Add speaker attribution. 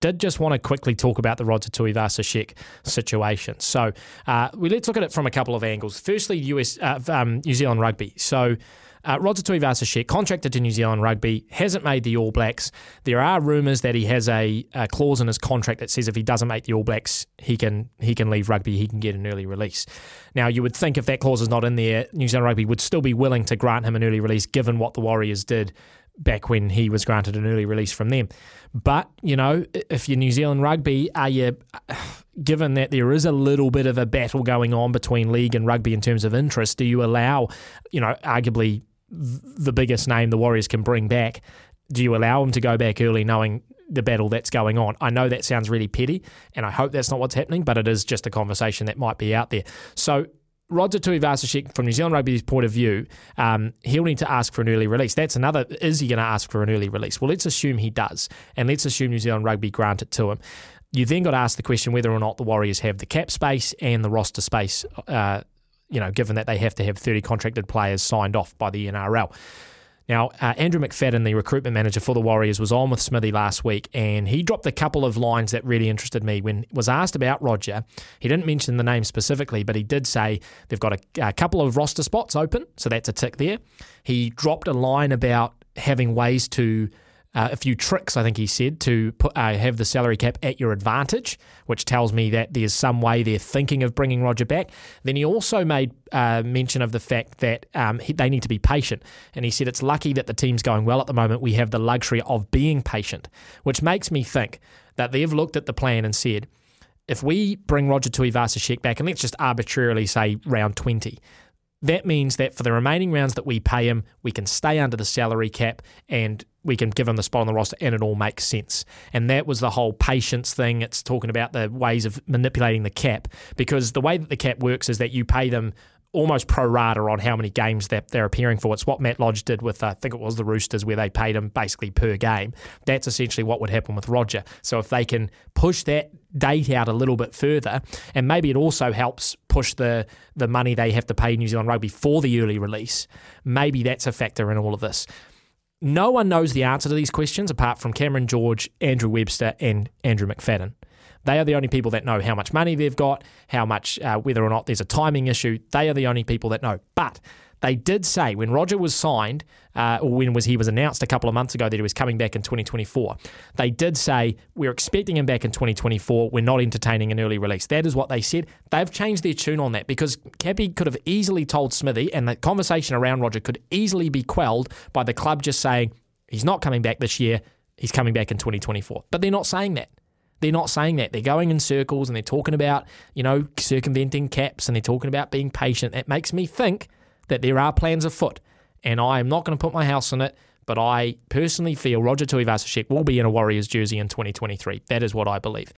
Speaker 1: Did just want to quickly talk about the Roger Tuivasa-Sheck situation. So uh, we let's look at it from a couple of angles. Firstly, US uh, um, New Zealand rugby. So. Uh, Roger Tuivasa-Sheck, contracted to New Zealand Rugby, hasn't made the All Blacks. There are rumours that he has a, a clause in his contract that says if he doesn't make the All Blacks, he can he can leave rugby. He can get an early release. Now, you would think if that clause is not in there, New Zealand Rugby would still be willing to grant him an early release, given what the Warriors did back when he was granted an early release from them. But, you know, if you're New Zealand rugby, are you, given that there is a little bit of a battle going on between league and rugby in terms of interest, do you allow, you know, arguably the biggest name the Warriors can bring back, do you allow him to go back early knowing the battle that's going on? I know that sounds really petty, and I hope that's not what's happening, but it is just a conversation that might be out there. So Roger Tuivasa-Sheck, from New Zealand Rugby's point of view, um, he'll need to ask for an early release. That's another. Is he going to ask for an early release? Well, let's assume he does, and let's assume New Zealand Rugby grant it to him. You then got to ask the question whether or not the Warriors have the cap space and the roster space. Uh, you know, given that they have to have 30 contracted players signed off by the NRL. Now, uh, Andrew McFadden, the recruitment manager for the Warriors, was on with Smithy last week, and he dropped a couple of lines that really interested me. When was asked about Roger, he didn't mention the name specifically, but he did say they've got a, a couple of roster spots open, so that's a tick there. He dropped a line about having ways to uh, a few tricks, I think he said, to put, uh, have the salary cap at your advantage, which tells me that there's some way they're thinking of bringing Roger back. Then he also made uh, mention of the fact that um, he, they need to be patient. And he said it's lucky that the team's going well at the moment. We have the luxury of being patient, which makes me think that they've looked at the plan and said, if we bring Roger Tuivasa-Sheck back, and let's just arbitrarily say round 20, that means that for the remaining rounds that we pay him, we can stay under the salary cap and we can give him the spot on the roster and it all makes sense. And that was the whole patience thing. It's talking about the ways of manipulating the cap because the way that the cap works is that you pay them almost pro rata on how many games that they're appearing for. It's what Matt Lodge did with, I think it was the Roosters, where they paid him basically per game. That's essentially what would happen with Roger. So if they can push that date out a little bit further, and maybe it also helps push the the money they have to pay New Zealand Rugby for the early release, maybe that's a factor in all of this. No one knows the answer to these questions apart from Cameron George, Andrew Webster, and Andrew McFadden. They are the only people that know how much money they've got, how much, uh, whether or not there's a timing issue. They are the only people that know. But they did say when Roger was signed, uh, or when was he was announced a couple of months ago that he was coming back in 2024. They did say we're expecting him back in 2024. We're not entertaining an early release. That is what they said. They've changed their tune on that because Cappy could have easily told Smithy, and the conversation around Roger could easily be quelled by the club just saying he's not coming back this year. He's coming back in 2024. But they're not saying that. They're not saying that. They're going in circles and they're talking about, you know, circumventing caps and they're talking about being patient. It makes me think that there are plans afoot. And I am not going to put my house on it, but I personally feel Roger Tuivasa-Sheck will be in a Warriors jersey in 2023. That is what I believe.